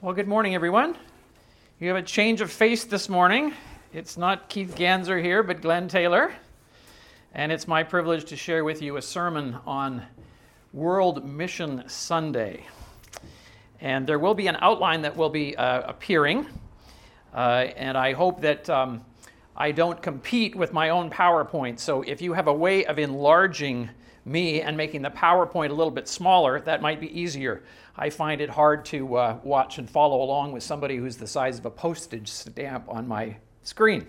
Well, good morning, everyone. You have a change of face this morning. It's not Keith Ganser here, but Glenn Taylor. And it's my privilege to share with you a sermon on World Mission Sunday. And there will be an outline that will be uh, appearing. Uh, and I hope that um, I don't compete with my own PowerPoint. So if you have a way of enlarging me and making the PowerPoint a little bit smaller, that might be easier. I find it hard to uh, watch and follow along with somebody who's the size of a postage stamp on my screen.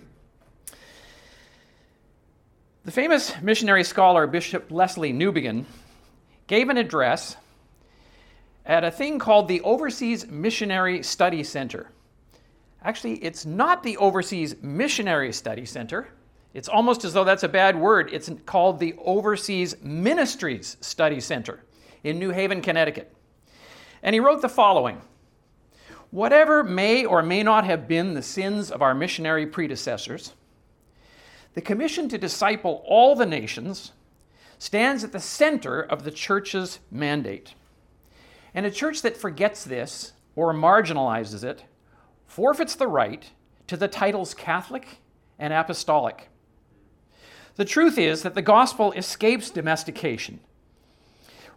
The famous missionary scholar Bishop Lesslie Newbigin gave an address at a thing called the Overseas Missionary Study Center. Actually, it's not the Overseas Missionary Study Center. It's almost as though that's a bad word. It's called the Overseas Ministries Study Center in New Haven, Connecticut. And he wrote the following Whatever may or may not have been the sins of our missionary predecessors, the commission to disciple all the nations stands at the center of the church's mandate. And a church that forgets this or marginalizes it forfeits the right to the titles Catholic and Apostolic. The truth is that the gospel escapes domestication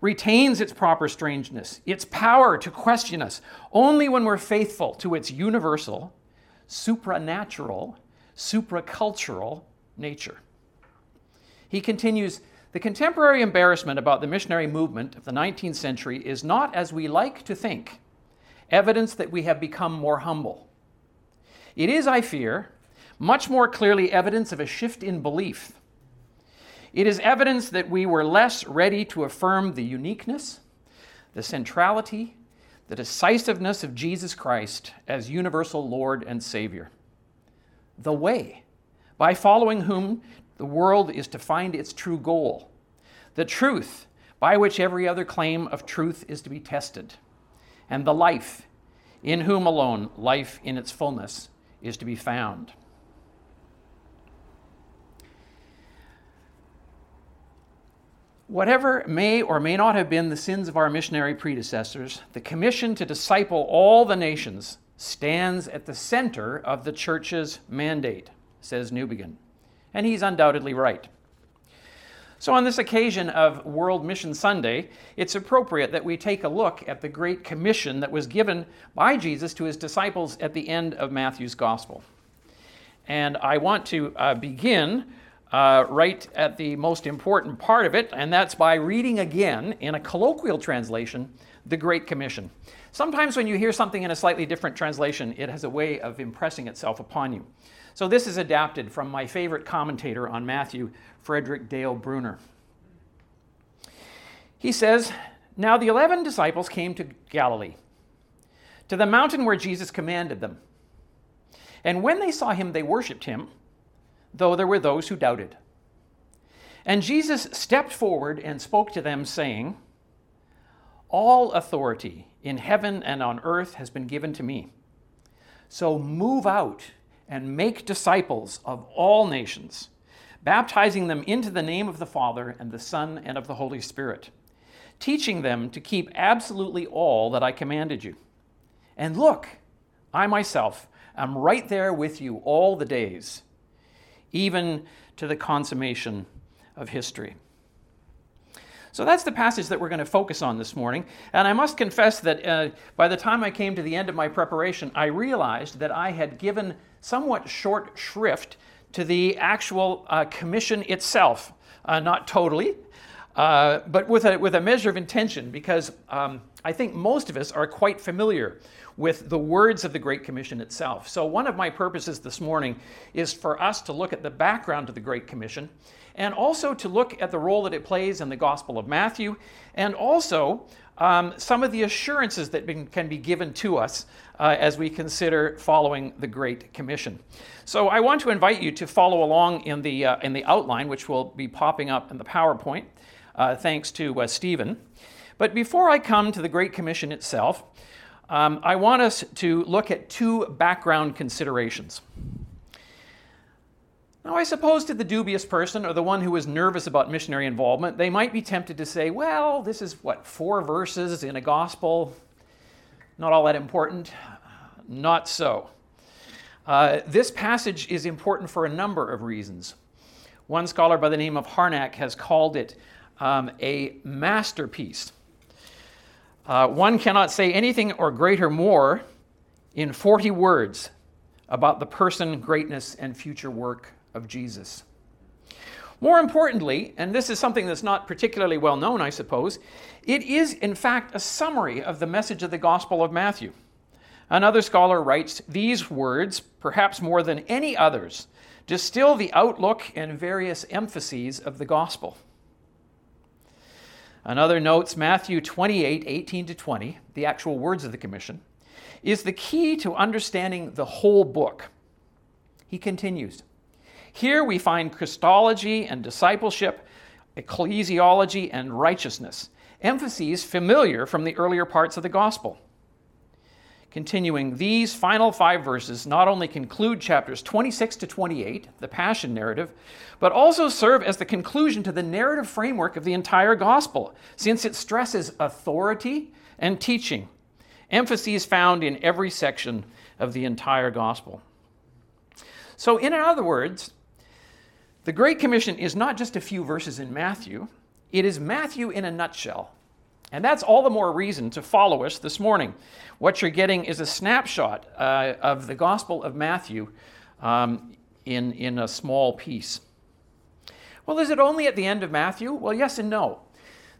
retains its proper strangeness, its power to question us, only when we're faithful to its universal, supranatural, supracultural nature. He continues The contemporary embarrassment about the missionary movement of the 19th century is not, as we like to think, evidence that we have become more humble. It is, I fear, much more clearly evidence of a shift in belief it is evidence that we were less ready to affirm the uniqueness, the centrality, the decisiveness of Jesus Christ as universal Lord and Savior. The way, by following whom the world is to find its true goal. The truth, by which every other claim of truth is to be tested. And the life, in whom alone life in its fullness is to be found. Whatever may or may not have been the sins of our missionary predecessors, the commission to disciple all the nations stands at the center of the church's mandate, says Newbigin. And he's undoubtedly right. So, on this occasion of World Mission Sunday, it's appropriate that we take a look at the great commission that was given by Jesus to his disciples at the end of Matthew's Gospel. And I want to uh, begin uh, right at the most important part of it, and that's by reading again, in a colloquial translation, the Great Commission. Sometimes when you hear something in a slightly different translation, it has a way of impressing itself upon you. So this is adapted from my favorite commentator on Matthew, Frederick Dale Bruner. He says, Now the eleven disciples came to Galilee, to the mountain where Jesus commanded them. And when they saw him, they worshipped him though there were those who doubted. And Jesus stepped forward and spoke to them, saying, All authority in heaven and on earth has been given to me. So move out and make disciples of all nations, baptizing them into the name of the Father and the Son and of the Holy Spirit, teaching them to keep absolutely all that I commanded you. And look, I myself am right there with you all the days even to the consummation of history. So that's the passage that we're going to focus on this morning. And I must confess that uh, by the time I came to the end of my preparation, I realized that I had given somewhat short shrift to the actual uh, commission itself. Uh, not totally, uh, but with a, with a measure of intention, because um, I think most of us are quite familiar with the words of the Great Commission itself. So, one of my purposes this morning is for us to look at the background of the Great Commission and also to look at the role that it plays in the Gospel of Matthew and also um, some of the assurances that been, can be given to us uh, as we consider following the Great Commission. So, I want to invite you to follow along in the, uh, in the outline, which will be popping up in the PowerPoint, uh, thanks to uh, Stephen. But before I come to the Great Commission itself, um, I want us to look at two background considerations. Now, I suppose to the dubious person or the one who is nervous about missionary involvement, they might be tempted to say, well, this is what, four verses in a gospel? Not all that important? Not so. Uh, this passage is important for a number of reasons. One scholar by the name of Harnack has called it um, a masterpiece. Uh, one cannot say anything or greater more in 40 words about the person, greatness, and future work of Jesus. More importantly, and this is something that's not particularly well known, I suppose, it is in fact a summary of the message of the Gospel of Matthew. Another scholar writes these words, perhaps more than any others, distill the outlook and various emphases of the Gospel. Another notes Matthew 28 18 to 20, the actual words of the commission, is the key to understanding the whole book. He continues Here we find Christology and discipleship, ecclesiology and righteousness, emphases familiar from the earlier parts of the gospel. Continuing, these final five verses not only conclude chapters 26 to 28, the Passion narrative, but also serve as the conclusion to the narrative framework of the entire gospel, since it stresses authority and teaching, emphases found in every section of the entire gospel. So, in other words, the Great Commission is not just a few verses in Matthew, it is Matthew in a nutshell. And that's all the more reason to follow us this morning. What you're getting is a snapshot uh, of the Gospel of Matthew um, in, in a small piece. Well, is it only at the end of Matthew? Well, yes and no.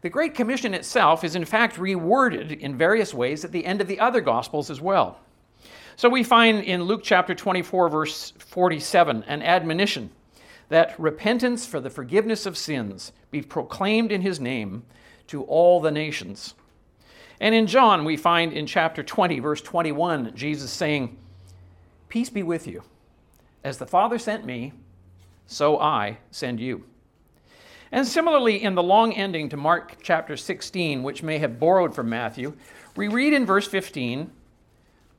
The Great Commission itself is in fact reworded in various ways at the end of the other Gospels as well. So we find in Luke chapter 24, verse 47, an admonition that repentance for the forgiveness of sins be proclaimed in his name to all the nations. And in John, we find in chapter 20, verse 21, Jesus saying, Peace be with you. As the Father sent me, so I send you. And similarly, in the long ending to Mark chapter 16, which may have borrowed from Matthew, we read in verse 15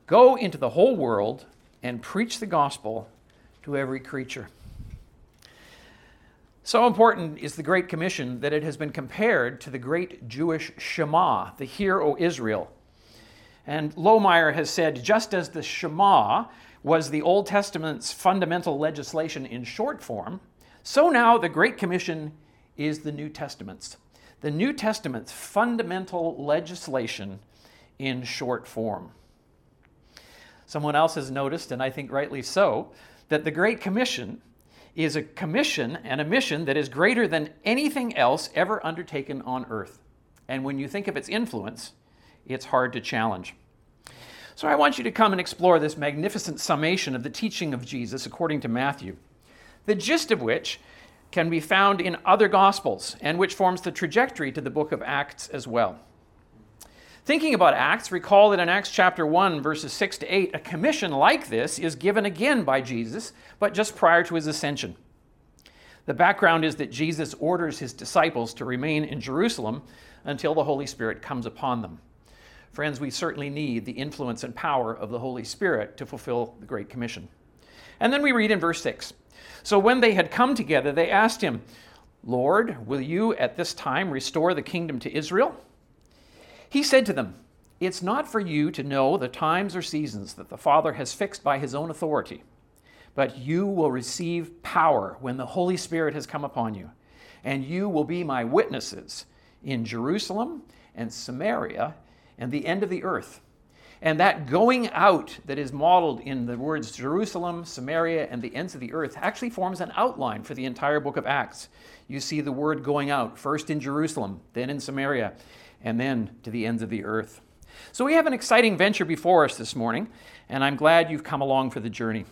Go into the whole world and preach the gospel to every creature. So important is the Great Commission that it has been compared to the great Jewish Shema, the Hear, O Israel. And Lohmeyer has said just as the Shema was the Old Testament's fundamental legislation in short form, so now the Great Commission is the New Testament's. The New Testament's fundamental legislation in short form. Someone else has noticed, and I think rightly so, that the Great Commission is a commission and a mission that is greater than anything else ever undertaken on earth. And when you think of its influence, it's hard to challenge. So I want you to come and explore this magnificent summation of the teaching of Jesus according to Matthew, the gist of which can be found in other Gospels and which forms the trajectory to the book of Acts as well. Thinking about Acts, recall that in Acts chapter 1, verses 6 to 8, a commission like this is given again by Jesus, but just prior to his ascension. The background is that Jesus orders his disciples to remain in Jerusalem until the Holy Spirit comes upon them. Friends, we certainly need the influence and power of the Holy Spirit to fulfill the Great Commission. And then we read in verse 6 So when they had come together, they asked him, Lord, will you at this time restore the kingdom to Israel? He said to them, It's not for you to know the times or seasons that the Father has fixed by his own authority, but you will receive power when the Holy Spirit has come upon you, and you will be my witnesses in Jerusalem and Samaria and the end of the earth. And that going out that is modeled in the words Jerusalem, Samaria, and the ends of the earth actually forms an outline for the entire book of Acts. You see the word going out, first in Jerusalem, then in Samaria, and then to the ends of the earth. So we have an exciting venture before us this morning, and I'm glad you've come along for the journey.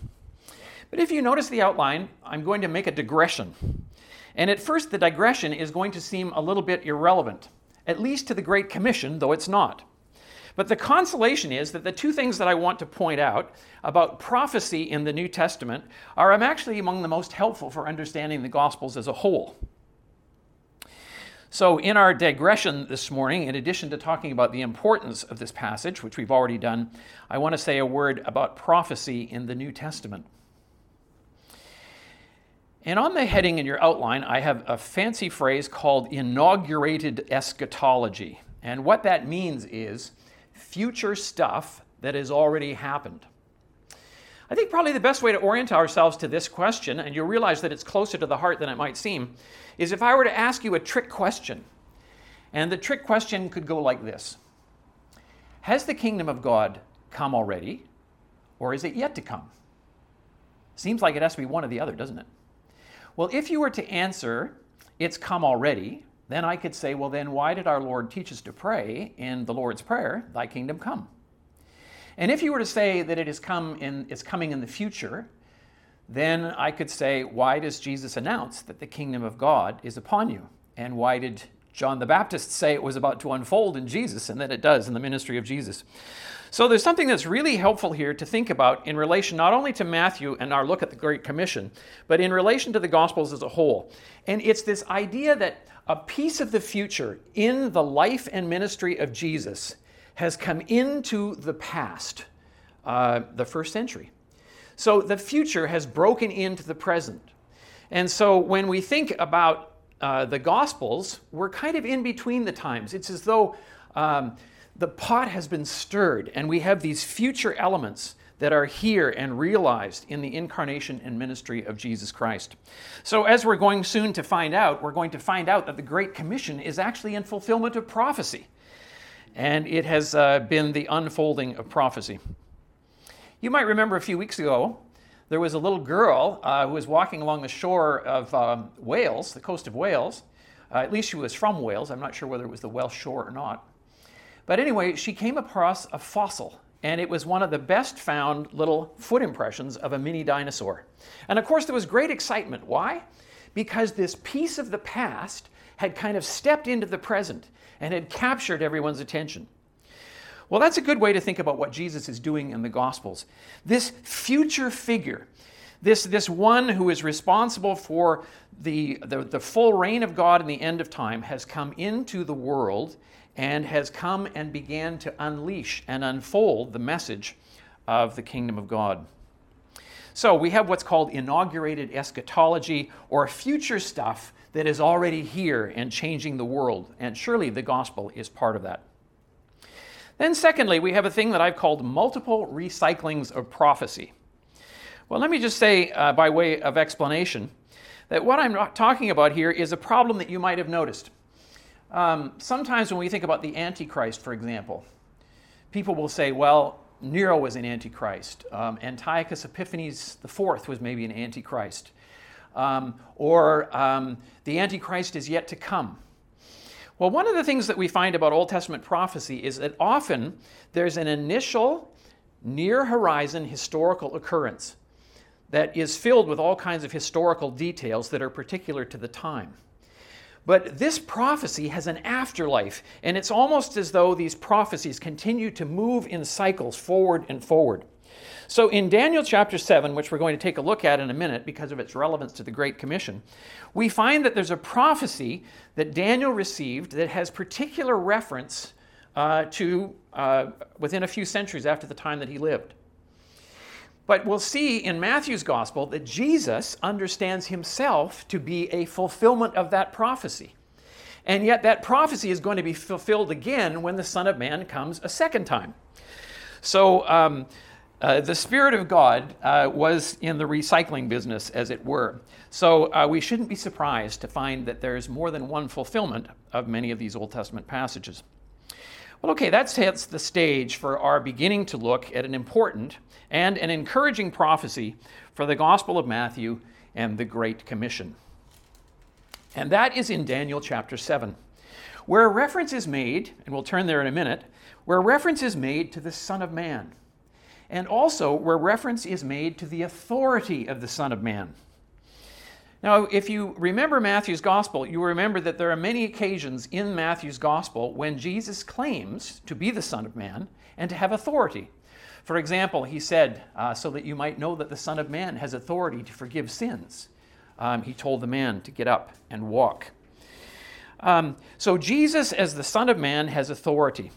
But if you notice the outline, I'm going to make a digression. And at first, the digression is going to seem a little bit irrelevant, at least to the Great Commission, though it's not. But the consolation is that the two things that I want to point out about prophecy in the New Testament are actually among the most helpful for understanding the Gospels as a whole. So, in our digression this morning, in addition to talking about the importance of this passage, which we've already done, I want to say a word about prophecy in the New Testament. And on the heading in your outline, I have a fancy phrase called inaugurated eschatology. And what that means is future stuff that has already happened? I think probably the best way to orient ourselves to this question, and you'll realize that it's closer to the heart than it might seem, is if I were to ask you a trick question. And the trick question could go like this Has the kingdom of God come already, or is it yet to come? Seems like it has to be one or the other, doesn't it? Well, if you were to answer, it's come already, then I could say, well, then why did our Lord teach us to pray in the Lord's Prayer, Thy kingdom come? And if you were to say that it is come in, it's coming in the future, then I could say, why does Jesus announce that the kingdom of God is upon you? And why did John the Baptist say it was about to unfold in Jesus, and that it does in the ministry of Jesus? So there's something that's really helpful here to think about in relation not only to Matthew and our look at the Great Commission, but in relation to the Gospels as a whole. And it's this idea that a piece of the future in the life and ministry of Jesus has come into the past, uh, the first century. So the future has broken into the present. And so when we think about uh, the Gospels, we're kind of in between the times. It's as though um, the pot has been stirred and we have these future elements that are here and realized in the incarnation and ministry of Jesus Christ. So, as we're going soon to find out, we're going to find out that the Great Commission is actually in fulfillment of prophecy and it has uh, been the unfolding of prophecy. You might remember a few weeks ago, there was a little girl uh, who was walking along the shore of um, Wales, the coast of Wales. Uh, at least she was from Wales. I'm not sure whether it was the Welsh shore or not. But anyway, she came across a fossil, and it was one of the best found little foot impressions of a mini dinosaur. And of course, there was great excitement. Why? Because this piece of the past had kind of stepped into the present and had captured everyone's attention. Well, that's a good way to think about what Jesus is doing in the Gospels. This future figure, this, this one who is responsible for the, the, the full reign of God in the end of time, has come into the world and has come and began to unleash and unfold the message of the kingdom of God. So we have what's called inaugurated eschatology or future stuff that is already here and changing the world. And surely the gospel is part of that. Then, secondly, we have a thing that I've called multiple recyclings of prophecy. Well, let me just say, uh, by way of explanation, that what I'm talking about here is a problem that you might have noticed. Um, sometimes when we think about the Antichrist, for example, people will say, well, Nero was an Antichrist. Um, Antiochus Epiphanes IV was maybe an Antichrist um, or um, the Antichrist is yet to come. Well, one of the things that we find about Old Testament prophecy is that often there's an initial near horizon historical occurrence that is filled with all kinds of historical details that are particular to the time. But this prophecy has an afterlife, and it's almost as though these prophecies continue to move in cycles forward and forward. So in Daniel chapter 7, which we're going to take a look at in a minute because of its relevance to the Great Commission, we find that there's a prophecy that Daniel received that has particular reference uh, to uh, within a few centuries after the time that he lived. But we'll see in Matthew's gospel that Jesus understands himself to be a fulfillment of that prophecy. And yet, that prophecy is going to be fulfilled again when the Son of Man comes a second time. So, um, uh, the Spirit of God uh, was in the recycling business, as it were. So uh, we shouldn't be surprised to find that there's more than one fulfillment of many of these Old Testament passages. Well, okay, that sets the stage for our beginning to look at an important and an encouraging prophecy for the Gospel of Matthew and the Great Commission. And that is in Daniel chapter 7, where a reference is made, and we'll turn there in a minute, where reference is made to the Son of Man and also where reference is made to the authority of the Son of Man. Now, if you remember Matthew's gospel, you remember that there are many occasions in Matthew's gospel when Jesus claims to be the Son of Man and to have authority. For example, he said, uh, so that you might know that the Son of Man has authority to forgive sins. Um, he told the man to get up and walk. Um, so, Jesus, as the Son of Man, has authority.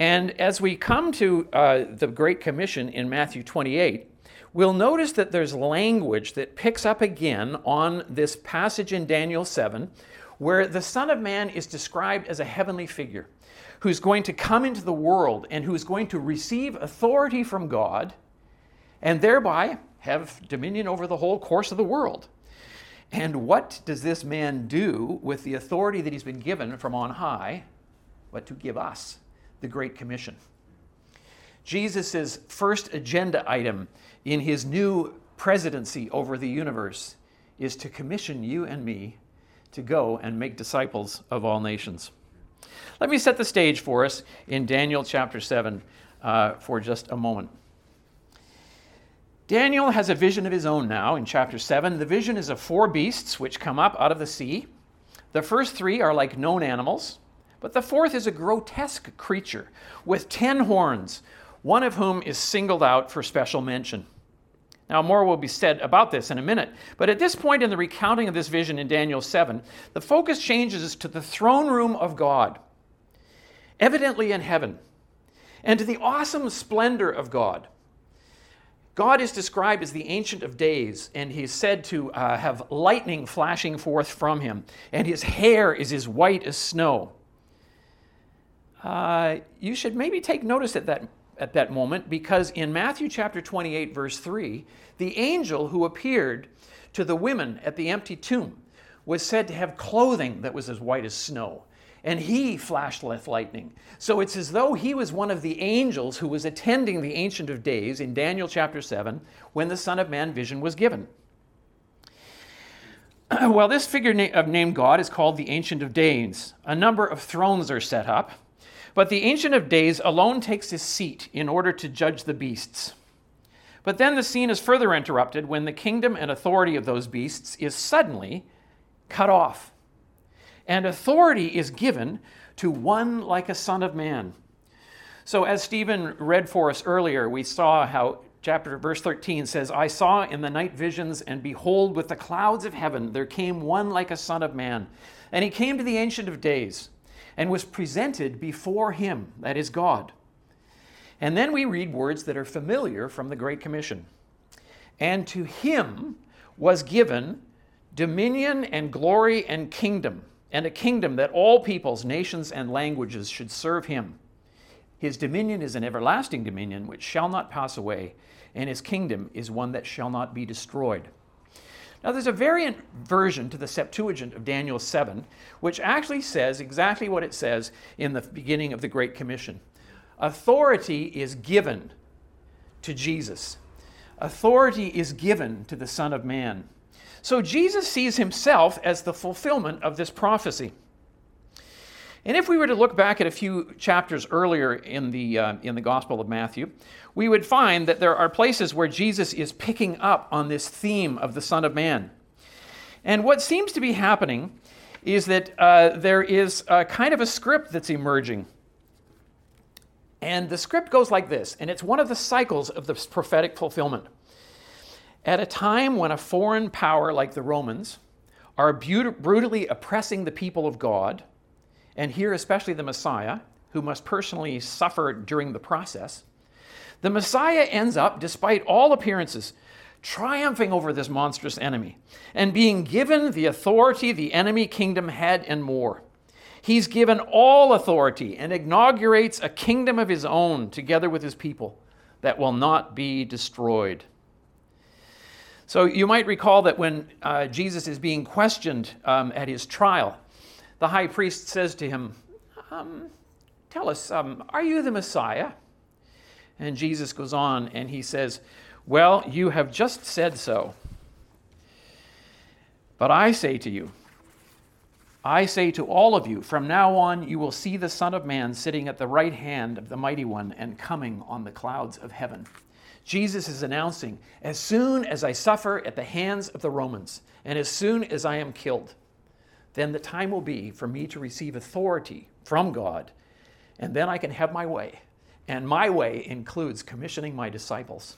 And as we come to uh, the Great Commission in Matthew 28, we'll notice that there's language that picks up again on this passage in Daniel 7 where the Son of Man is described as a heavenly figure who's going to come into the world and who's going to receive authority from God and thereby have dominion over the whole course of the world. And what does this man do with the authority that he's been given from on high? But to give us the Great Commission. Jesus' first agenda item in his new presidency over the universe is to commission you and me to go and make disciples of all nations. Let me set the stage for us in Daniel chapter 7 uh, for just a moment. Daniel has a vision of his own now in chapter 7. The vision is of four beasts which come up out of the sea. The first three are like known animals, but the fourth is a grotesque creature with ten horns, one of whom is singled out for special mention. Now, more will be said about this in a minute, but at this point in the recounting of this vision in Daniel 7, the focus changes to the throne room of God, evidently in heaven, and to the awesome splendor of God God is described as the Ancient of Days, and he's said to uh, have lightning flashing forth from him, and his hair is as white as snow. Uh, you should maybe take notice at that, at that moment because in Matthew chapter 28, verse 3, the angel who appeared to the women at the empty tomb was said to have clothing that was as white as snow and he flashed with lightning. So it's as though he was one of the angels who was attending the Ancient of Days in Daniel chapter 7 when the Son of Man vision was given. well, this figure of named God is called the Ancient of Days. A number of thrones are set up, but the Ancient of Days alone takes his seat in order to judge the beasts. But then the scene is further interrupted when the kingdom and authority of those beasts is suddenly cut off and authority is given to one like a son of man. So, as Stephen read for us earlier, we saw how chapter verse 13 says, I saw in the night visions, and behold, with the clouds of heaven there came one like a son of man. And he came to the Ancient of Days and was presented before him, that is God. And then we read words that are familiar from the Great Commission. And to him was given dominion and glory and kingdom and a kingdom that all peoples, nations, and languages should serve him. His dominion is an everlasting dominion which shall not pass away, and his kingdom is one that shall not be destroyed. Now, there's a variant version to the Septuagint of Daniel 7, which actually says exactly what it says in the beginning of the Great Commission Authority is given to Jesus, authority is given to the Son of Man. So Jesus sees himself as the fulfillment of this prophecy. And if we were to look back at a few chapters earlier in the, uh, in the Gospel of Matthew, we would find that there are places where Jesus is picking up on this theme of the Son of Man. And what seems to be happening is that uh, there is a kind of a script that's emerging. And the script goes like this, and it's one of the cycles of this prophetic fulfillment. At a time when a foreign power like the Romans are brutally oppressing the people of God, and here especially the Messiah, who must personally suffer during the process, the Messiah ends up, despite all appearances, triumphing over this monstrous enemy and being given the authority the enemy kingdom had and more. He's given all authority and inaugurates a kingdom of his own together with his people that will not be destroyed. So you might recall that when uh, Jesus is being questioned um, at his trial, the high priest says to him, um, Tell us, um, are you the Messiah? And Jesus goes on and he says, Well, you have just said so. But I say to you, I say to all of you, from now on you will see the Son of Man sitting at the right hand of the Mighty One and coming on the clouds of heaven. Jesus is announcing as soon as I suffer at the hands of the Romans, and as soon as I am killed, then the time will be for me to receive authority from God, and then I can have my way. And my way includes commissioning my disciples.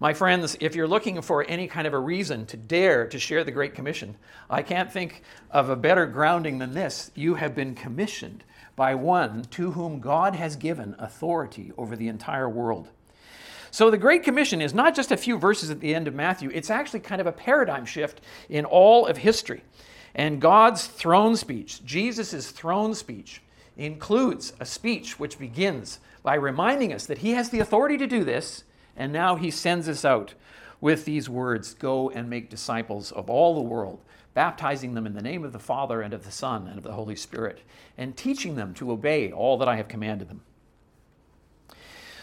My friends, if you're looking for any kind of a reason to dare to share the Great Commission, I can't think of a better grounding than this. You have been commissioned by one to whom God has given authority over the entire world. So the Great Commission is not just a few verses at the end of Matthew, it's actually kind of a paradigm shift in all of history. And God's throne speech, Jesus' throne speech, includes a speech which begins by reminding us that He has the authority to do this, and now He sends us out with these words Go and make disciples of all the world, baptizing them in the name of the Father and of the Son and of the Holy Spirit, and teaching them to obey all that I have commanded them.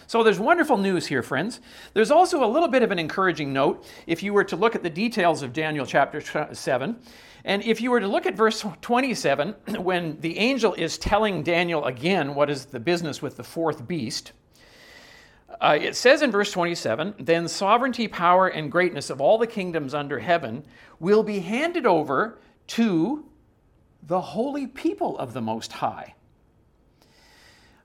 So there's wonderful news here, friends. There's also a little bit of an encouraging note if you were to look at the details of Daniel chapter 7. And if you were to look at verse 27, when the angel is telling Daniel again what is the business with the fourth beast, uh, it says in verse 27 Then sovereignty, power, and greatness of all the kingdoms under heaven will be handed over to the holy people of the Most High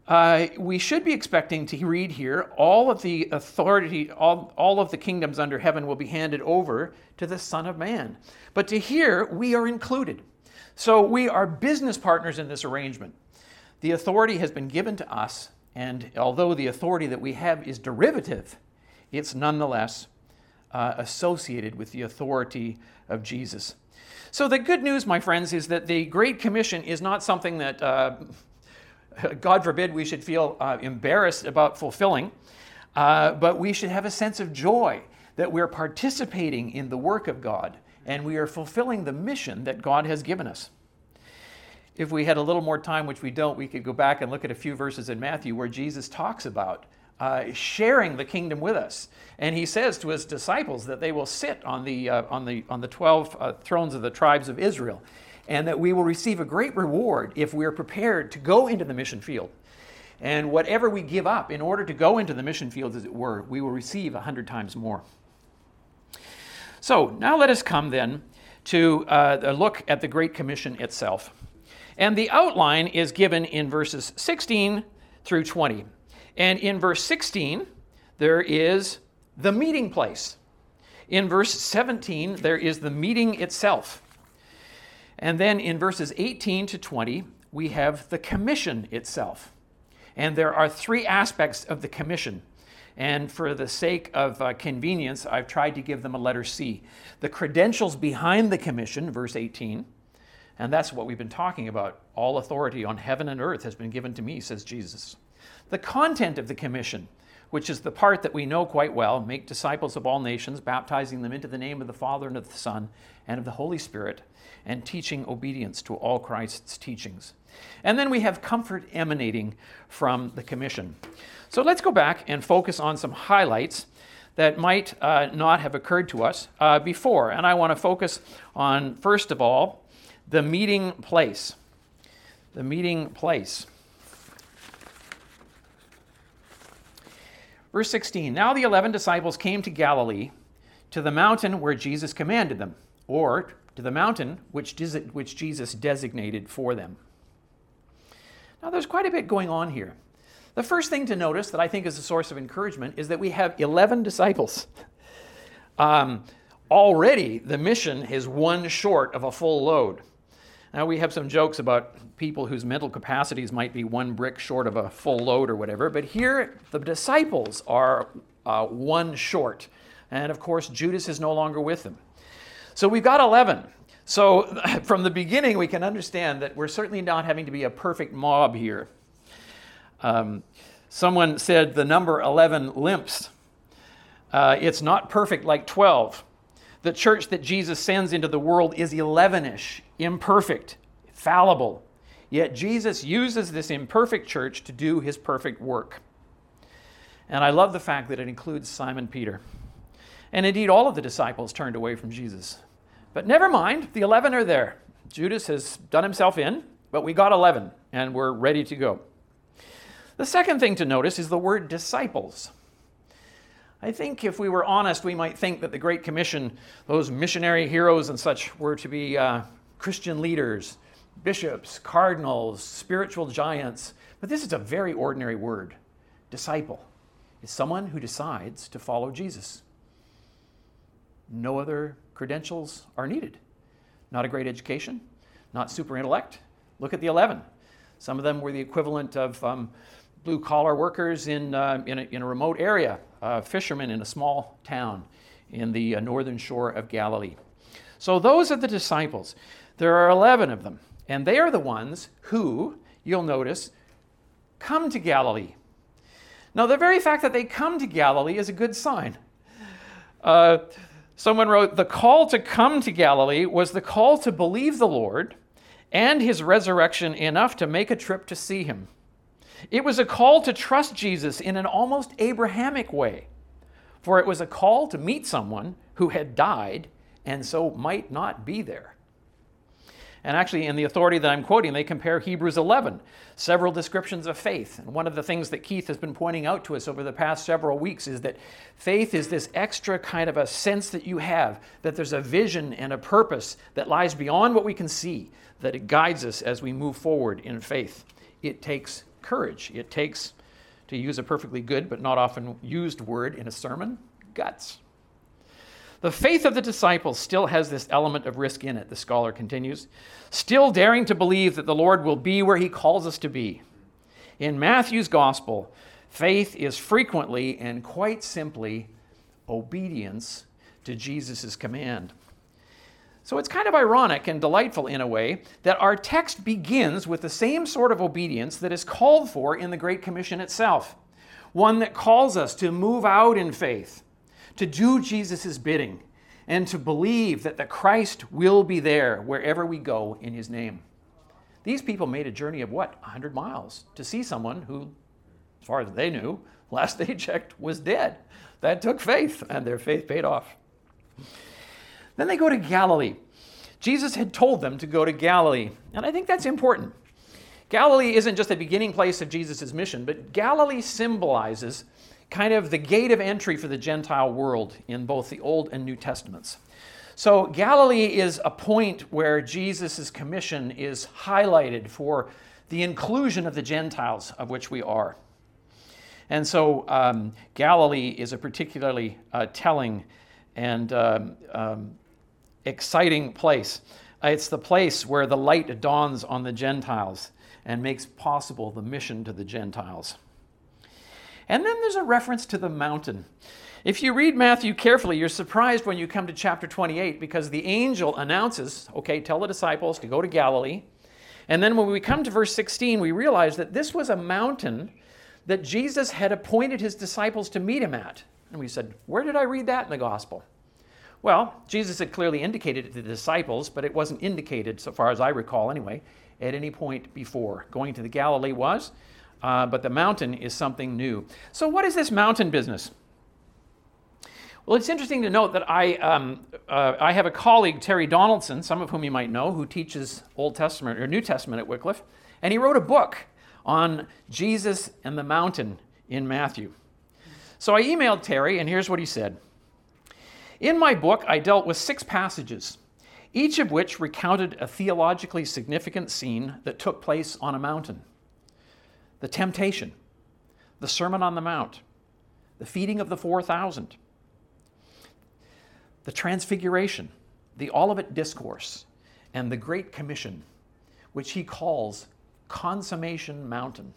uh, we should be expecting to read here all of the authority, all, all of the kingdoms under heaven will be handed over to the Son of Man. But to hear, we are included. So we are business partners in this arrangement. The authority has been given to us, and although the authority that we have is derivative, it's nonetheless uh, associated with the authority of Jesus. So, the good news, my friends, is that the Great Commission is not something that uh, God forbid we should feel uh, embarrassed about fulfilling, uh, but we should have a sense of joy that we're participating in the work of God and we are fulfilling the mission that God has given us. If we had a little more time, which we don't, we could go back and look at a few verses in Matthew where Jesus talks about uh, sharing the kingdom with us. And he says to his disciples that they will sit on the, uh, on the, on the 12 uh, thrones of the tribes of Israel and that we will receive a great reward if we are prepared to go into the mission field. And whatever we give up in order to go into the mission field, as it were, we will receive a hundred times more. So now let us come then to uh, a look at the Great Commission itself. And the outline is given in verses 16 through 20. And in verse 16, there is the meeting place. In verse 17, there is the meeting itself. And then in verses 18 to 20, we have the commission itself. And there are three aspects of the commission. And for the sake of uh, convenience, I've tried to give them a letter C. The credentials behind the commission, verse 18, and that's what we've been talking about. All authority on heaven and earth has been given to me, says Jesus. The content of the commission, which is the part that we know quite well make disciples of all nations, baptizing them into the name of the Father and of the Son and of the Holy Spirit, and teaching obedience to all Christ's teachings. And then we have comfort emanating from the commission. So let's go back and focus on some highlights that might uh, not have occurred to us uh, before. And I want to focus on, first of all, the meeting place. The meeting place. Verse 16 Now the eleven disciples came to Galilee, to the mountain where Jesus commanded them, or to the mountain which, which Jesus designated for them. Now there's quite a bit going on here. The first thing to notice that I think is a source of encouragement is that we have 11 disciples. Um, already, the mission is one short of a full load. Now, we have some jokes about people whose mental capacities might be one brick short of a full load or whatever, but here the disciples are uh, one short. And of course, Judas is no longer with them. So we've got 11. So from the beginning, we can understand that we're certainly not having to be a perfect mob here. Um, someone said the number 11 limps. Uh, it's not perfect like 12 the church that Jesus sends into the world is 11 ish, imperfect, fallible. Yet Jesus uses this imperfect church to do his perfect work. And I love the fact that it includes Simon Peter. And indeed, all of the disciples turned away from Jesus. But never mind, the 11 are there. Judas has done himself in, but we got 11, and we're ready to go. The second thing to notice is the word disciples. I think if we were honest, we might think that the Great Commission, those missionary heroes and such, were to be uh, Christian leaders, bishops, cardinals, spiritual giants. But this is a very ordinary word. Disciple is someone who decides to follow Jesus. No other credentials are needed. Not a great education, not super intellect. Look at the 11. Some of them were the equivalent of um, blue collar workers in, uh, in, a, in, a, remote area, uh, fishermen in a small town in the uh, northern shore of Galilee. So those are the disciples. There are 11 of them, and they are the ones who, you'll notice, come to Galilee. Now, the very fact that they come to Galilee is a good sign. Someone wrote, The call to come to Galilee was the call to believe the Lord and his resurrection enough to make a trip to see him. It was a call to trust Jesus in an almost Abrahamic way, for it was a call to meet someone who had died and so might not be there. And actually, in the authority that I'm quoting, they compare Hebrews 11, several descriptions of faith. And one of the things that Keith has been pointing out to us over the past several weeks is that faith is this extra kind of a sense that you have that there's a vision and a purpose that lies beyond what we can see, that it guides us as we move forward in faith. It takes courage. It takes, to use a perfectly good but not often used word in a sermon, guts. The faith of the disciples still has this element of risk in it, the scholar continues, still daring to believe that the Lord will be where he calls us to be. In Matthew's gospel, faith is frequently and quite simply obedience to Jesus' command. So it's kind of ironic and delightful in a way that our text begins with the same sort of obedience that is called for in the Great Commission itself one that calls us to move out in faith to do Jesus' bidding, and to believe that the Christ will be there wherever we go in his name. These people made a journey of what? 100 miles to see someone who, as far as they knew, last they checked, was dead. That took faith, and their faith paid off. Then they go to Galilee. Jesus had told them to go to Galilee, and I think that's important. Galilee isn't just the beginning place of Jesus' mission, but Galilee symbolizes kind of the gate of entry for the Gentile world in both the Old and New Testaments. So, Galilee is a point where Jesus' commission is highlighted for the inclusion of the Gentiles, of which we are. And so, um, Galilee is a particularly uh, telling and um, um, exciting place. Uh, it's the place where the light dawns on the Gentiles and makes possible the mission to the Gentiles. And then there's a reference to the mountain. If you read Matthew carefully, you're surprised when you come to chapter 28 because the angel announces, okay, tell the disciples to go to Galilee. And then when we come to verse 16, we realize that this was a mountain that Jesus had appointed his disciples to meet him at. And we said, Where did I read that in the gospel? Well, Jesus had clearly indicated it to the disciples, but it wasn't indicated, so far as I recall anyway, at any point before. Going to the Galilee was uh, but the mountain is something new. So, what is this mountain business? Well, it's interesting to note that I, um, uh, I have a colleague, Terry Donaldson, some of whom you might know, who teaches Old Testament or New Testament at Wycliffe, and he wrote a book on Jesus and the mountain in Matthew. So I emailed Terry, and here's what he said In my book, I dealt with six passages, each of which recounted a theologically significant scene that took place on a mountain the temptation, the Sermon on the Mount, the feeding of the 4,000, the Transfiguration, the Olivet Discourse, and the Great Commission, which he calls Consummation Mountain.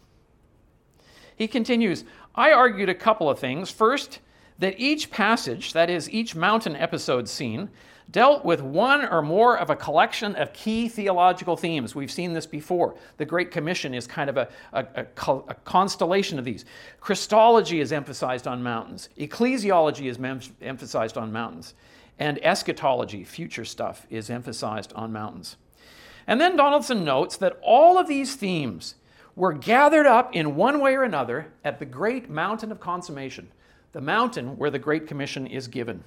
He continues I argued a couple of things. First, that each passage, that is, each mountain episode scene, dealt with one or more of a collection of key theological themes. We've seen this before. The Great Commission is kind of a, a, a, a constellation of these. Christology is emphasized on mountains, ecclesiology is mem- emphasized on mountains, and eschatology, future stuff, is emphasized on mountains. And then Donaldson notes that all of these themes were gathered up in one way or another at the great mountain of consummation, the mountain where the Great Commission is given.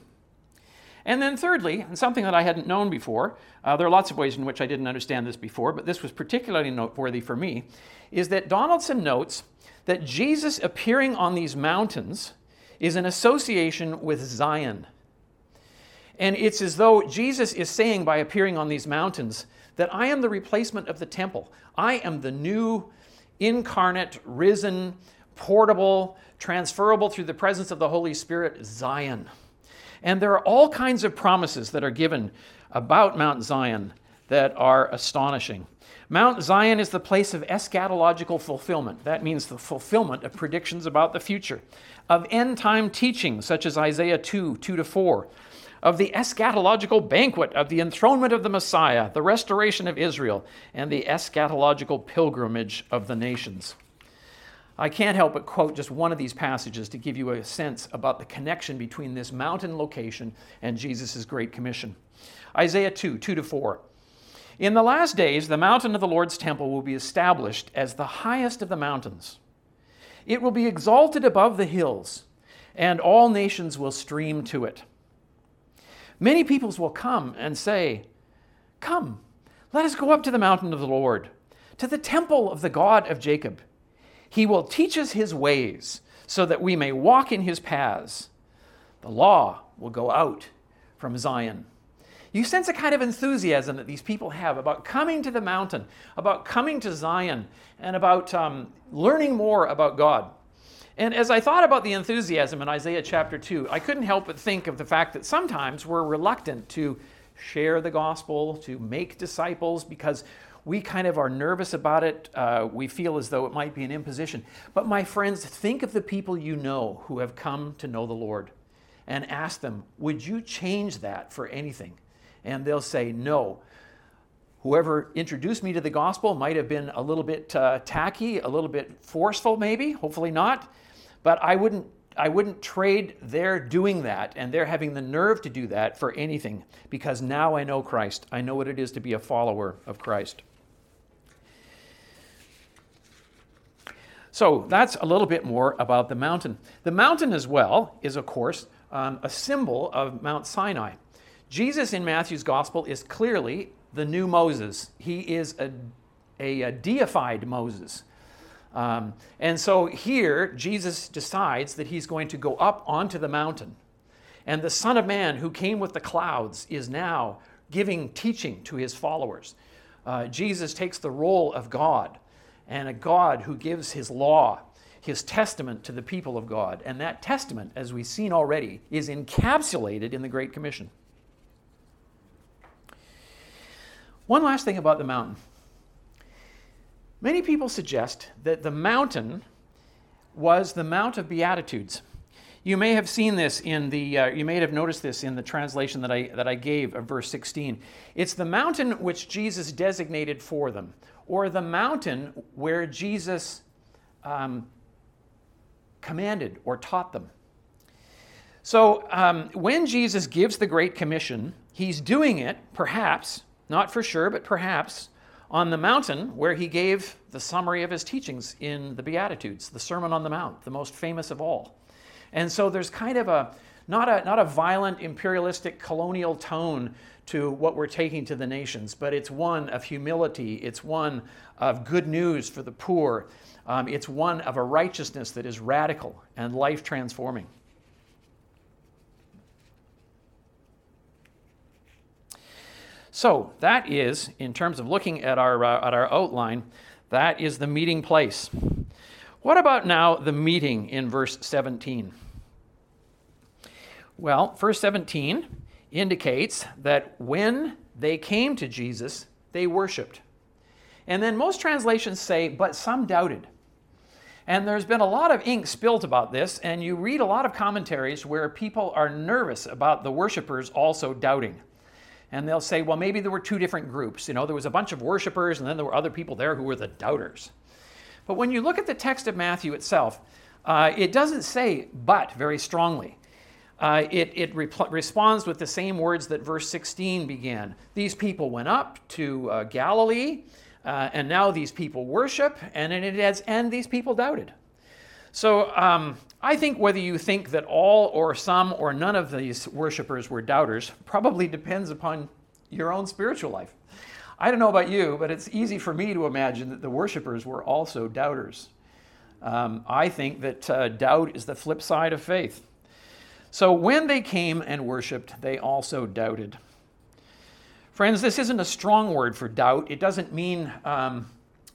And then, thirdly, and something that I hadn't known before, uh, there are lots of ways in which I didn't understand this before, but this was particularly noteworthy for me, is that Donaldson notes that Jesus appearing on these mountains is an association with Zion. And it's as though Jesus is saying by appearing on these mountains that I am the replacement of the temple. I am the new, incarnate, risen, portable, transferable through the presence of the Holy Spirit Zion. And there are all kinds of promises that are given about Mount Zion that are astonishing. Mount Zion is the place of eschatological fulfillment. That means the fulfillment of predictions about the future, of end time teaching, such as Isaiah 2 2 to 4, of the eschatological banquet of the enthronement of the Messiah, the restoration of Israel, and the eschatological pilgrimage of the nations. I can't help but quote just one of these passages to give you a sense about the connection between this mountain location and Jesus' Great Commission. Isaiah 2 2 to 4. In the last days, the mountain of the Lord's temple will be established as the highest of the mountains. It will be exalted above the hills, and all nations will stream to it. Many peoples will come and say, Come, let us go up to the mountain of the Lord, to the temple of the God of Jacob. He will teach us his ways, so that we may walk in his paths. The law will go out from Zion. You sense a kind of enthusiasm that these people have about coming to the mountain, about coming to Zion, and about um, learning more about God. And as I thought about the enthusiasm in Isaiah chapter 2, I couldn't help but think of the fact that sometimes we're reluctant to share the gospel, to make disciples, because we kind of are nervous about it. Uh, we feel as though it might be an imposition. But my friends, think of the people you know who have come to know the Lord and ask them, would you change that for anything? And they'll say, no. Whoever introduced me to the gospel might have been a little bit uh, tacky, a little bit forceful, maybe, hopefully not. But I wouldn't I wouldn't trade their doing that and their having the nerve to do that for anything because now I know Christ. I know what it is to be a follower of Christ. So that's a little bit more about the mountain. The mountain, as well, is, of course, um, a symbol of Mount Sinai. Jesus in Matthew's gospel is clearly the new Moses, he is a, a, a deified Moses. Um, and so here, Jesus decides that he's going to go up onto the mountain. And the Son of Man, who came with the clouds, is now giving teaching to his followers. Uh, Jesus takes the role of God and a God who gives his law, his testament to the people of God. And that testament, as we've seen already, is encapsulated in the Great Commission. One last thing about the mountain. Many people suggest that the mountain was the Mount of Beatitudes. You may have seen this in the, uh, you may have noticed this in the translation that I, that I gave of verse 16. It's the mountain which Jesus designated for them, or the mountain where Jesus um, commanded or taught them. So um, when Jesus gives the Great Commission, he's doing it, perhaps, not for sure, but perhaps, on the mountain where he gave the summary of his teachings in the Beatitudes, the Sermon on the Mount, the most famous of all. And so there's kind of a not a, not a violent imperialistic colonial tone to what we're taking to the nations, but it's one of humility, it's one of good news for the poor, um, it's one of a righteousness that is radical and life transforming. So that is, in terms of looking at our, uh, at our outline, that is the meeting place. What about now the meeting in verse 17? Well, verse 17 indicates that when they came to Jesus, they worshiped. And then most translations say, but some doubted. And there's been a lot of ink spilt about this, and you read a lot of commentaries where people are nervous about the worshipers also doubting and they'll say, well, maybe there were two different groups. You know, there was a bunch of worshipers, and then there were other people there who were the doubters. But when you look at the text of Matthew itself, uh, it doesn't say but very strongly. Uh, it, it responds with the same words that verse 16 began. These people went up to uh, Galilee, uh, and now these people worship, and it adds, and these people doubted. So um, I think whether you think that all or some or none of these worshipers were doubters probably depends upon your own spiritual life. I don't know about you, but it's easy for me to imagine that the worshipers were also doubters. Um, I think that uh, doubt is the flip side of faith. So when they came and worshiped, they also doubted. Friends, this isn't a strong word for doubt. It doesn't mean um,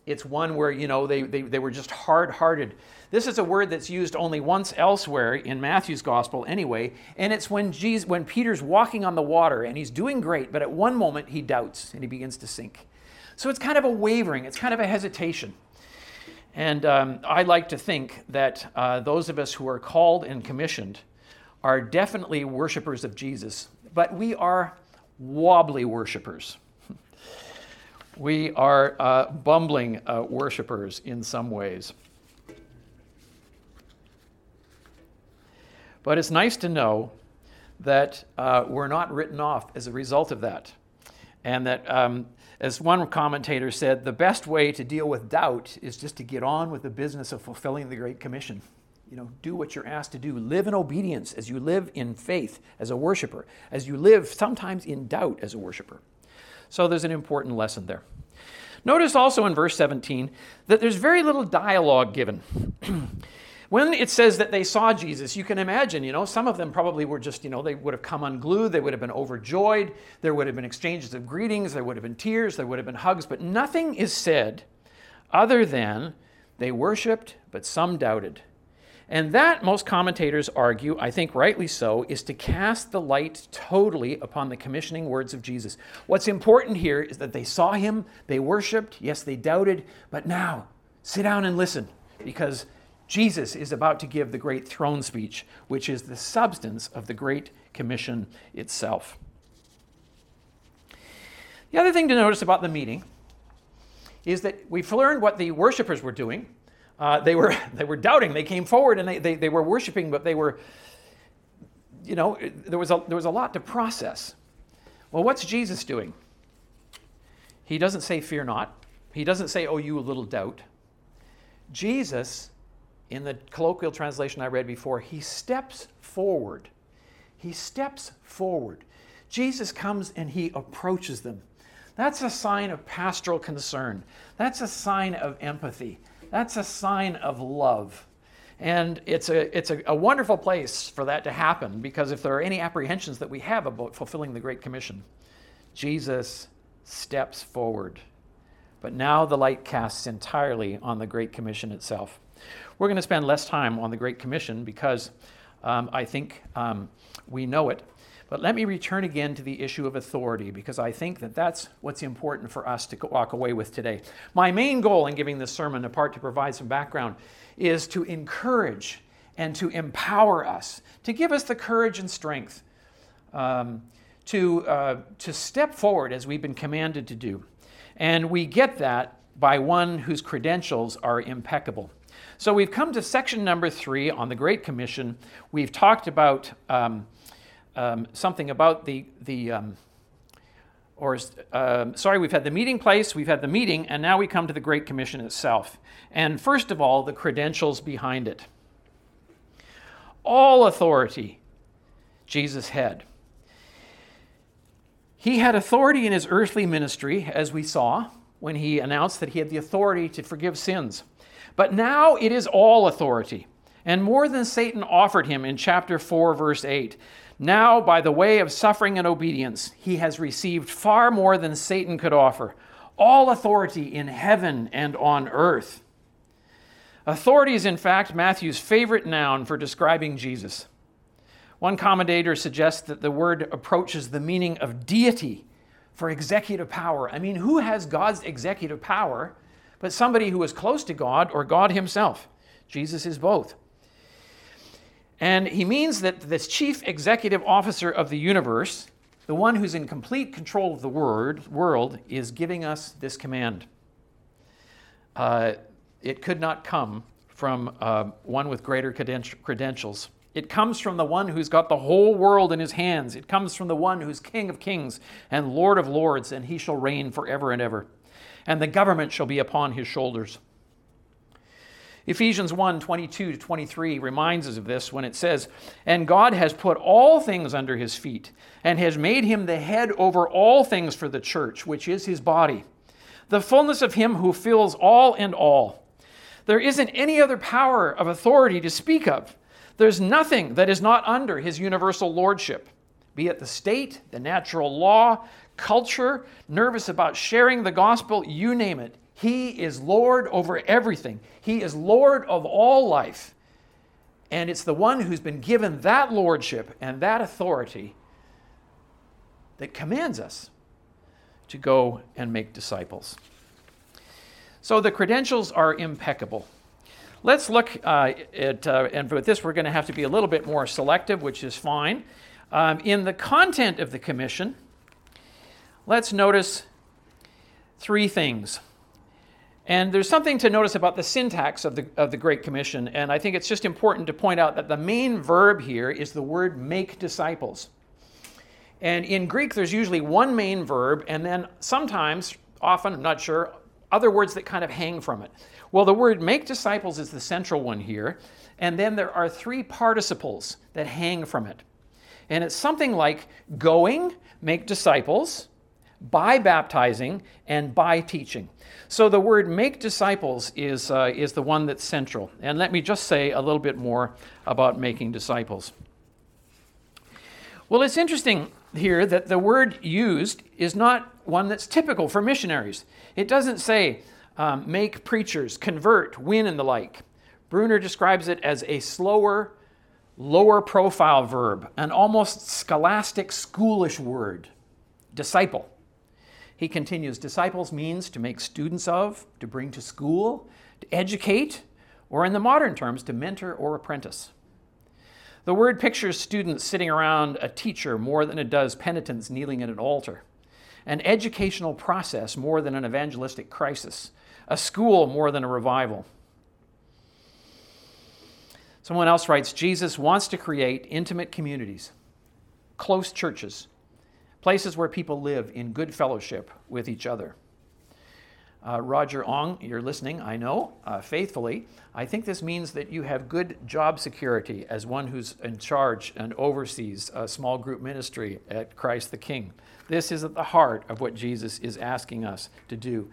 it's one where, you know, they, they, they were just hard hearted. This is a word that's used only once elsewhere in Matthew's gospel, anyway, and it's when, Jesus, when Peter's walking on the water and he's doing great, but at one moment he doubts and he begins to sink. So it's kind of a wavering, it's kind of a hesitation. And um, I like to think that uh, those of us who are called and commissioned are definitely worshipers of Jesus, but we are wobbly worshipers. We are uh, bumbling uh, worshipers in some ways. But it's nice to know that uh, we're not written off as a result of that. And that, um, as one commentator said, the best way to deal with doubt is just to get on with the business of fulfilling the Great Commission. You know, do what you're asked to do. Live in obedience as you live in faith as a worshiper, as you live sometimes in doubt as a worshiper. So there's an important lesson there. Notice also in verse 17 that there's very little dialogue given. when it says that they saw Jesus, you can imagine, you know, some of them probably were just, you know, they would have come unglued, they would have been overjoyed, there would have been exchanges of greetings, there would have been tears, there would have been hugs, but nothing is said other than they worshiped, but some doubted. And that, most commentators argue, I think rightly so, is to cast the light totally upon the commissioning words of Jesus. What's important here is that they saw him, they worshiped, yes, they doubted, but now sit down and listen because Jesus is about to give the great throne speech, which is the substance of the Great Commission itself. The other thing to notice about the meeting is that we've learned what the worshippers were doing uh, they, were, they were doubting. They came forward and they, they, they were worshiping, but they were, you know, there was, a, there was a lot to process. Well, what's Jesus doing? He doesn't say, Fear not. He doesn't say, Oh, you a little doubt. Jesus, in the colloquial translation I read before, he steps forward. He steps forward. Jesus comes and he approaches them. That's a sign of pastoral concern. That's a sign of empathy. That's a sign of love. And it's, a, it's a, a, wonderful place for that to happen because if there are any apprehensions that we have about fulfilling the Great Commission, Jesus steps forward. But now the light casts entirely on the Great Commission itself. We're going to spend less time on the Great Commission because um, I think um, we know it. But let me return again to the issue of authority because I think that that's what's important for us to walk away with today. My main goal in giving this sermon, apart to provide some background, is to encourage and to empower us, to give us the courage and strength um, to, uh, to step forward as we've been commanded to do. And we get that by one whose credentials are impeccable. So we've come to section number three on the Great Commission. We've talked about. Um, um, something about the, the um, or uh, sorry, we've had the meeting place, we've had the meeting, and now we come to the Great Commission itself. And first of all, the credentials behind it. All authority Jesus had. He had authority in his earthly ministry, as we saw when he announced that he had the authority to forgive sins. But now it is all authority, and more than Satan offered him in chapter 4, verse 8. Now, by the way of suffering and obedience, he has received far more than Satan could offer all authority in heaven and on earth. Authority is, in fact, Matthew's favorite noun for describing Jesus. One commentator suggests that the word approaches the meaning of deity for executive power. I mean, who has God's executive power but somebody who is close to God or God Himself? Jesus is both. And he means that this chief executive officer of the universe, the one who's in complete control of the word, world, is giving us this command. Uh, it could not come from uh, one with greater credentials. It comes from the one who's got the whole world in his hands. It comes from the one who's King of kings and Lord of lords, and he shall reign forever and ever. And the government shall be upon his shoulders. Ephesians 1 22 to 23 reminds us of this when it says, And God has put all things under his feet, and has made him the head over all things for the church, which is his body, the fullness of him who fills all and all. There isn't any other power of authority to speak of. There's nothing that is not under his universal lordship, be it the state, the natural law, culture, nervous about sharing the gospel, you name it. He is Lord over everything. He is Lord of all life. And it's the one who's been given that lordship and that authority that commands us to go and make disciples. So the credentials are impeccable. Let's look uh, at, uh, and with this, we're going to have to be a little bit more selective, which is fine. Um, in the content of the commission, let's notice three things. And there's something to notice about the syntax of the, of the Great Commission, and I think it's just important to point out that the main verb here is the word make disciples. And in Greek, there's usually one main verb, and then sometimes, often, I'm not sure, other words that kind of hang from it. Well, the word make disciples is the central one here, and then there are three participles that hang from it. And it's something like going, make disciples, by baptizing, and by teaching. So the word make disciples is, uh, is the one that's central. And let me just say a little bit more about making disciples. Well, it's interesting here that the word used is not one that's typical for missionaries. It doesn't say um, make preachers, convert, win, and the like. Bruner describes it as a slower, lower profile verb, an almost scholastic, schoolish word, disciple. He continues disciples means to make students of, to bring to school, to educate, or in the modern terms, to mentor or apprentice. The word pictures students sitting around a teacher more than it does penitents kneeling at an altar, an educational process more than an evangelistic crisis, a school more than a revival. Someone else writes Jesus wants to create intimate communities, close churches, places where people live in good fellowship with each other. Uh, Roger Ong, you're listening, I know, uh, faithfully. I think this means that you have good job security as one who's in charge and oversees a small group ministry at Christ the King. This is at the heart of what Jesus is asking us to do.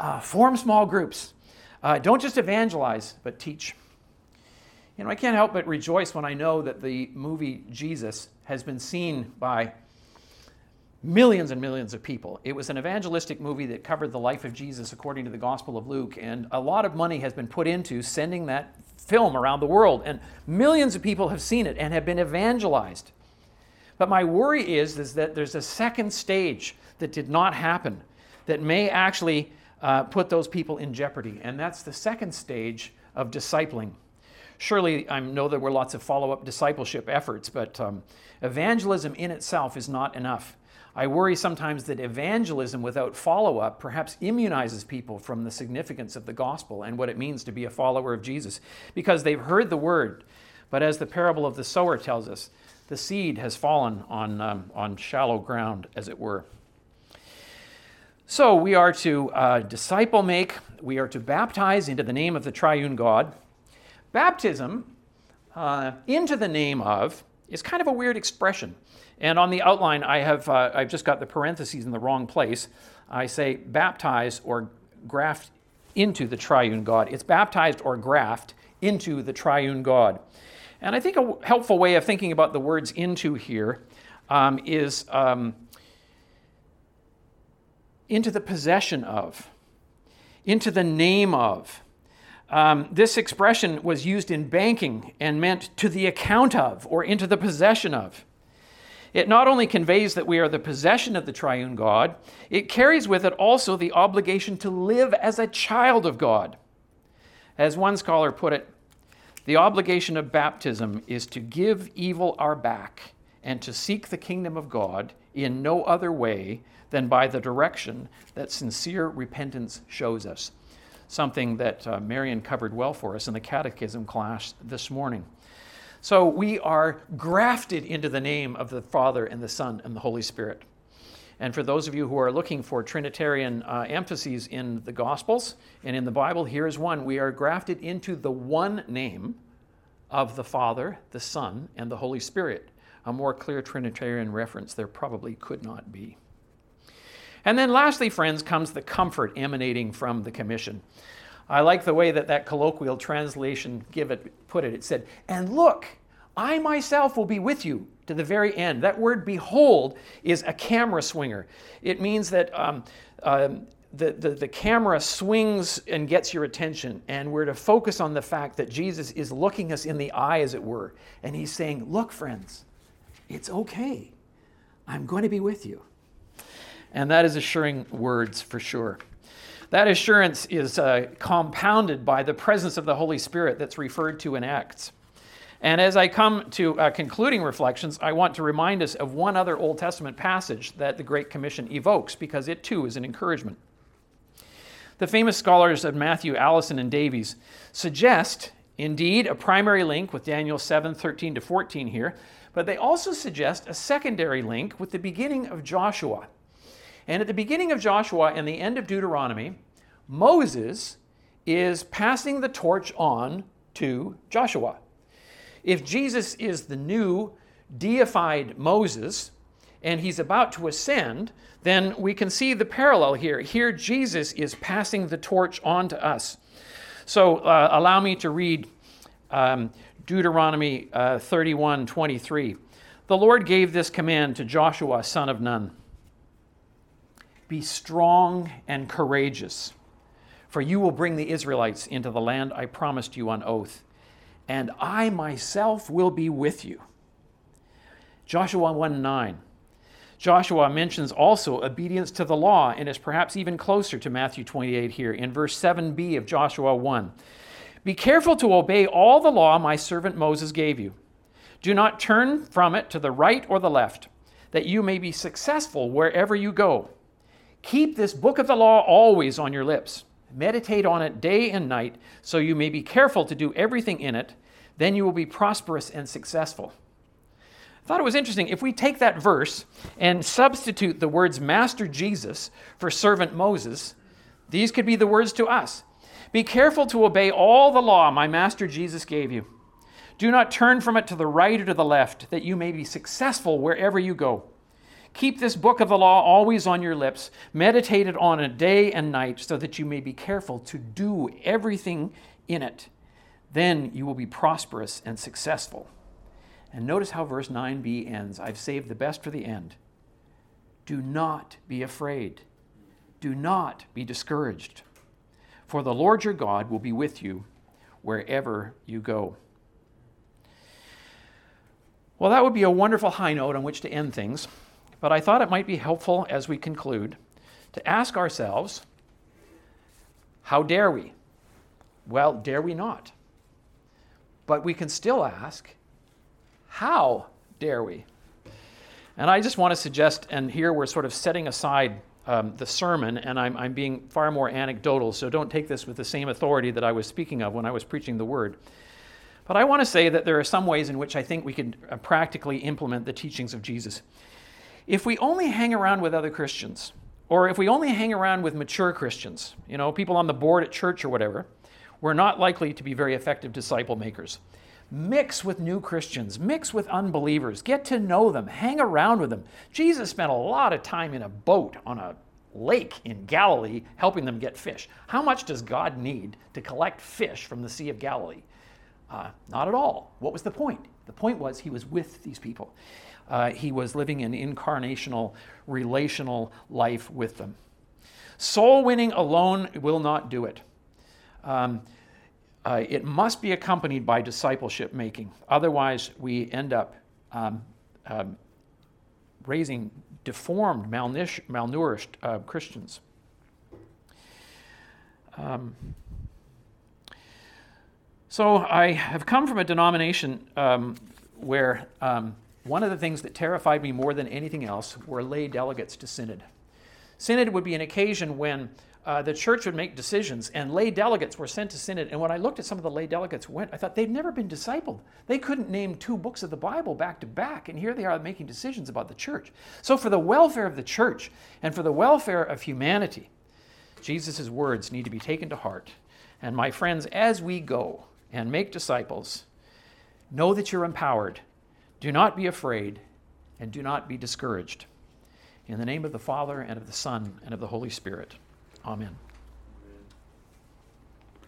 Uh, form small groups. Uh, don't just evangelize, but teach. You know, I can't help but rejoice when I know that the movie Jesus has been seen by millions and millions of people. It was an evangelistic movie that covered the life of Jesus according to the Gospel of Luke, and a lot of money has been put into sending that film around the world, and millions of people have seen it and have been evangelized. But my worry is, is that there's a second stage that did not happen that may actually uh, put those people in jeopardy, and that's the second stage of discipling. Surely, I know there were lots of follow up discipleship efforts, but um, evangelism in itself is not enough. I worry sometimes that evangelism without follow up perhaps immunizes people from the significance of the gospel and what it means to be a follower of Jesus because they've heard the word. But as the parable of the sower tells us, the seed has fallen on, um, on shallow ground, as it were. So we are to uh, disciple make, we are to baptize into the name of the triune God. Baptism uh, into the name of is kind of a weird expression. And on the outline, I have, uh, I've just got the parentheses in the wrong place. I say baptize or graft into the triune God. It's baptized or graft into the triune God. And I think a helpful way of thinking about the words into here um, is um, into the possession of, into the name of. Um, this expression was used in banking and meant to the account of or into the possession of. It not only conveys that we are the possession of the triune God, it carries with it also the obligation to live as a child of God. As one scholar put it, the obligation of baptism is to give evil our back and to seek the kingdom of God in no other way than by the direction that sincere repentance shows us. Something that uh, Marion covered well for us in the catechism class this morning. So we are grafted into the name of the Father and the Son and the Holy Spirit. And for those of you who are looking for Trinitarian uh, emphases in the Gospels and in the Bible, here is one. We are grafted into the one name of the Father, the Son, and the Holy Spirit. A more clear Trinitarian reference there probably could not be. And then, lastly, friends, comes the comfort emanating from the commission. I like the way that that colloquial translation give it, put it. It said, And look, I myself will be with you to the very end. That word behold is a camera swinger. It means that um, um, the, the, the camera swings and gets your attention, and we're to focus on the fact that Jesus is looking us in the eye, as it were. And he's saying, Look, friends, it's okay. I'm going to be with you. And that is assuring words for sure. That assurance is uh, compounded by the presence of the Holy Spirit that's referred to in Acts. And as I come to uh, concluding reflections, I want to remind us of one other Old Testament passage that the Great Commission evokes, because it too is an encouragement. The famous scholars of Matthew, Allison, and Davies suggest, indeed, a primary link with Daniel 7 13 to 14 here, but they also suggest a secondary link with the beginning of Joshua. And at the beginning of Joshua and the end of Deuteronomy, Moses is passing the torch on to Joshua. If Jesus is the new deified Moses and he's about to ascend, then we can see the parallel here. Here, Jesus is passing the torch on to us. So, uh, allow me to read um, Deuteronomy uh, 31 23. The Lord gave this command to Joshua, son of Nun Be strong and courageous, for you will bring the Israelites into the land I promised you on oath, and I myself will be with you. Joshua 1 9. Joshua mentions also obedience to the law and is perhaps even closer to Matthew 28 here in verse 7b of Joshua 1. Be careful to obey all the law my servant Moses gave you. Do not turn from it to the right or the left, that you may be successful wherever you go. Keep this book of the law always on your lips. Meditate on it day and night, so you may be careful to do everything in it. Then you will be prosperous and successful. I thought it was interesting. If we take that verse and substitute the words Master Jesus for servant Moses, these could be the words to us. Be careful to obey all the law my Master Jesus gave you. Do not turn from it to the right or to the left, that you may be successful wherever you go. Keep this book of the law always on your lips, meditate it on it day and night, so that you may be careful to do everything in it. Then you will be prosperous and successful. And notice how verse 9b ends I've saved the best for the end. Do not be afraid. Do not be discouraged. For the Lord your God will be with you wherever you go. Well, that would be a wonderful high note on which to end things, but I thought it might be helpful as we conclude to ask ourselves how dare we? Well, dare we not? But we can still ask how dare we? And I just want to suggest, and here we're sort of setting aside um, the sermon, and I'm, I'm being far more anecdotal, so don't take this with the same authority that I was speaking of when I was preaching the word. But I want to say that there are some ways in which I think we can uh, practically implement the teachings of Jesus. If we only hang around with other Christians, or if we only hang around with mature Christians, you know, people on the board at church or whatever, we're not likely to be very effective disciple makers. Mix with new Christians, mix with unbelievers, get to know them, hang around with them. Jesus spent a lot of time in a boat on a lake in Galilee helping them get fish. How much does God need to collect fish from the Sea of Galilee? Uh, not at all. What was the point? The point was he was with these people. Uh, he was living an incarnational, relational life with them. Soul winning alone will not do it. Um, uh, it must be accompanied by discipleship making. Otherwise, we end up um, um, raising deformed, malnourished uh, Christians. Um, so I have come from a denomination um, where um, one of the things that terrified me more than anything else were lay delegates to synod. Synod would be an occasion when uh, the church would make decisions, and lay delegates were sent to synod. And when I looked at some of the lay delegates went, I thought they'd never been discipled. They couldn't name two books of the Bible back to back, and here they are making decisions about the church. So, for the welfare of the church and for the welfare of humanity, Jesus' words need to be taken to heart. And my friends, as we go and make disciples, know that you're empowered. Do not be afraid, and do not be discouraged. In the name of the Father, and of the Son, and of the Holy Spirit. Amen.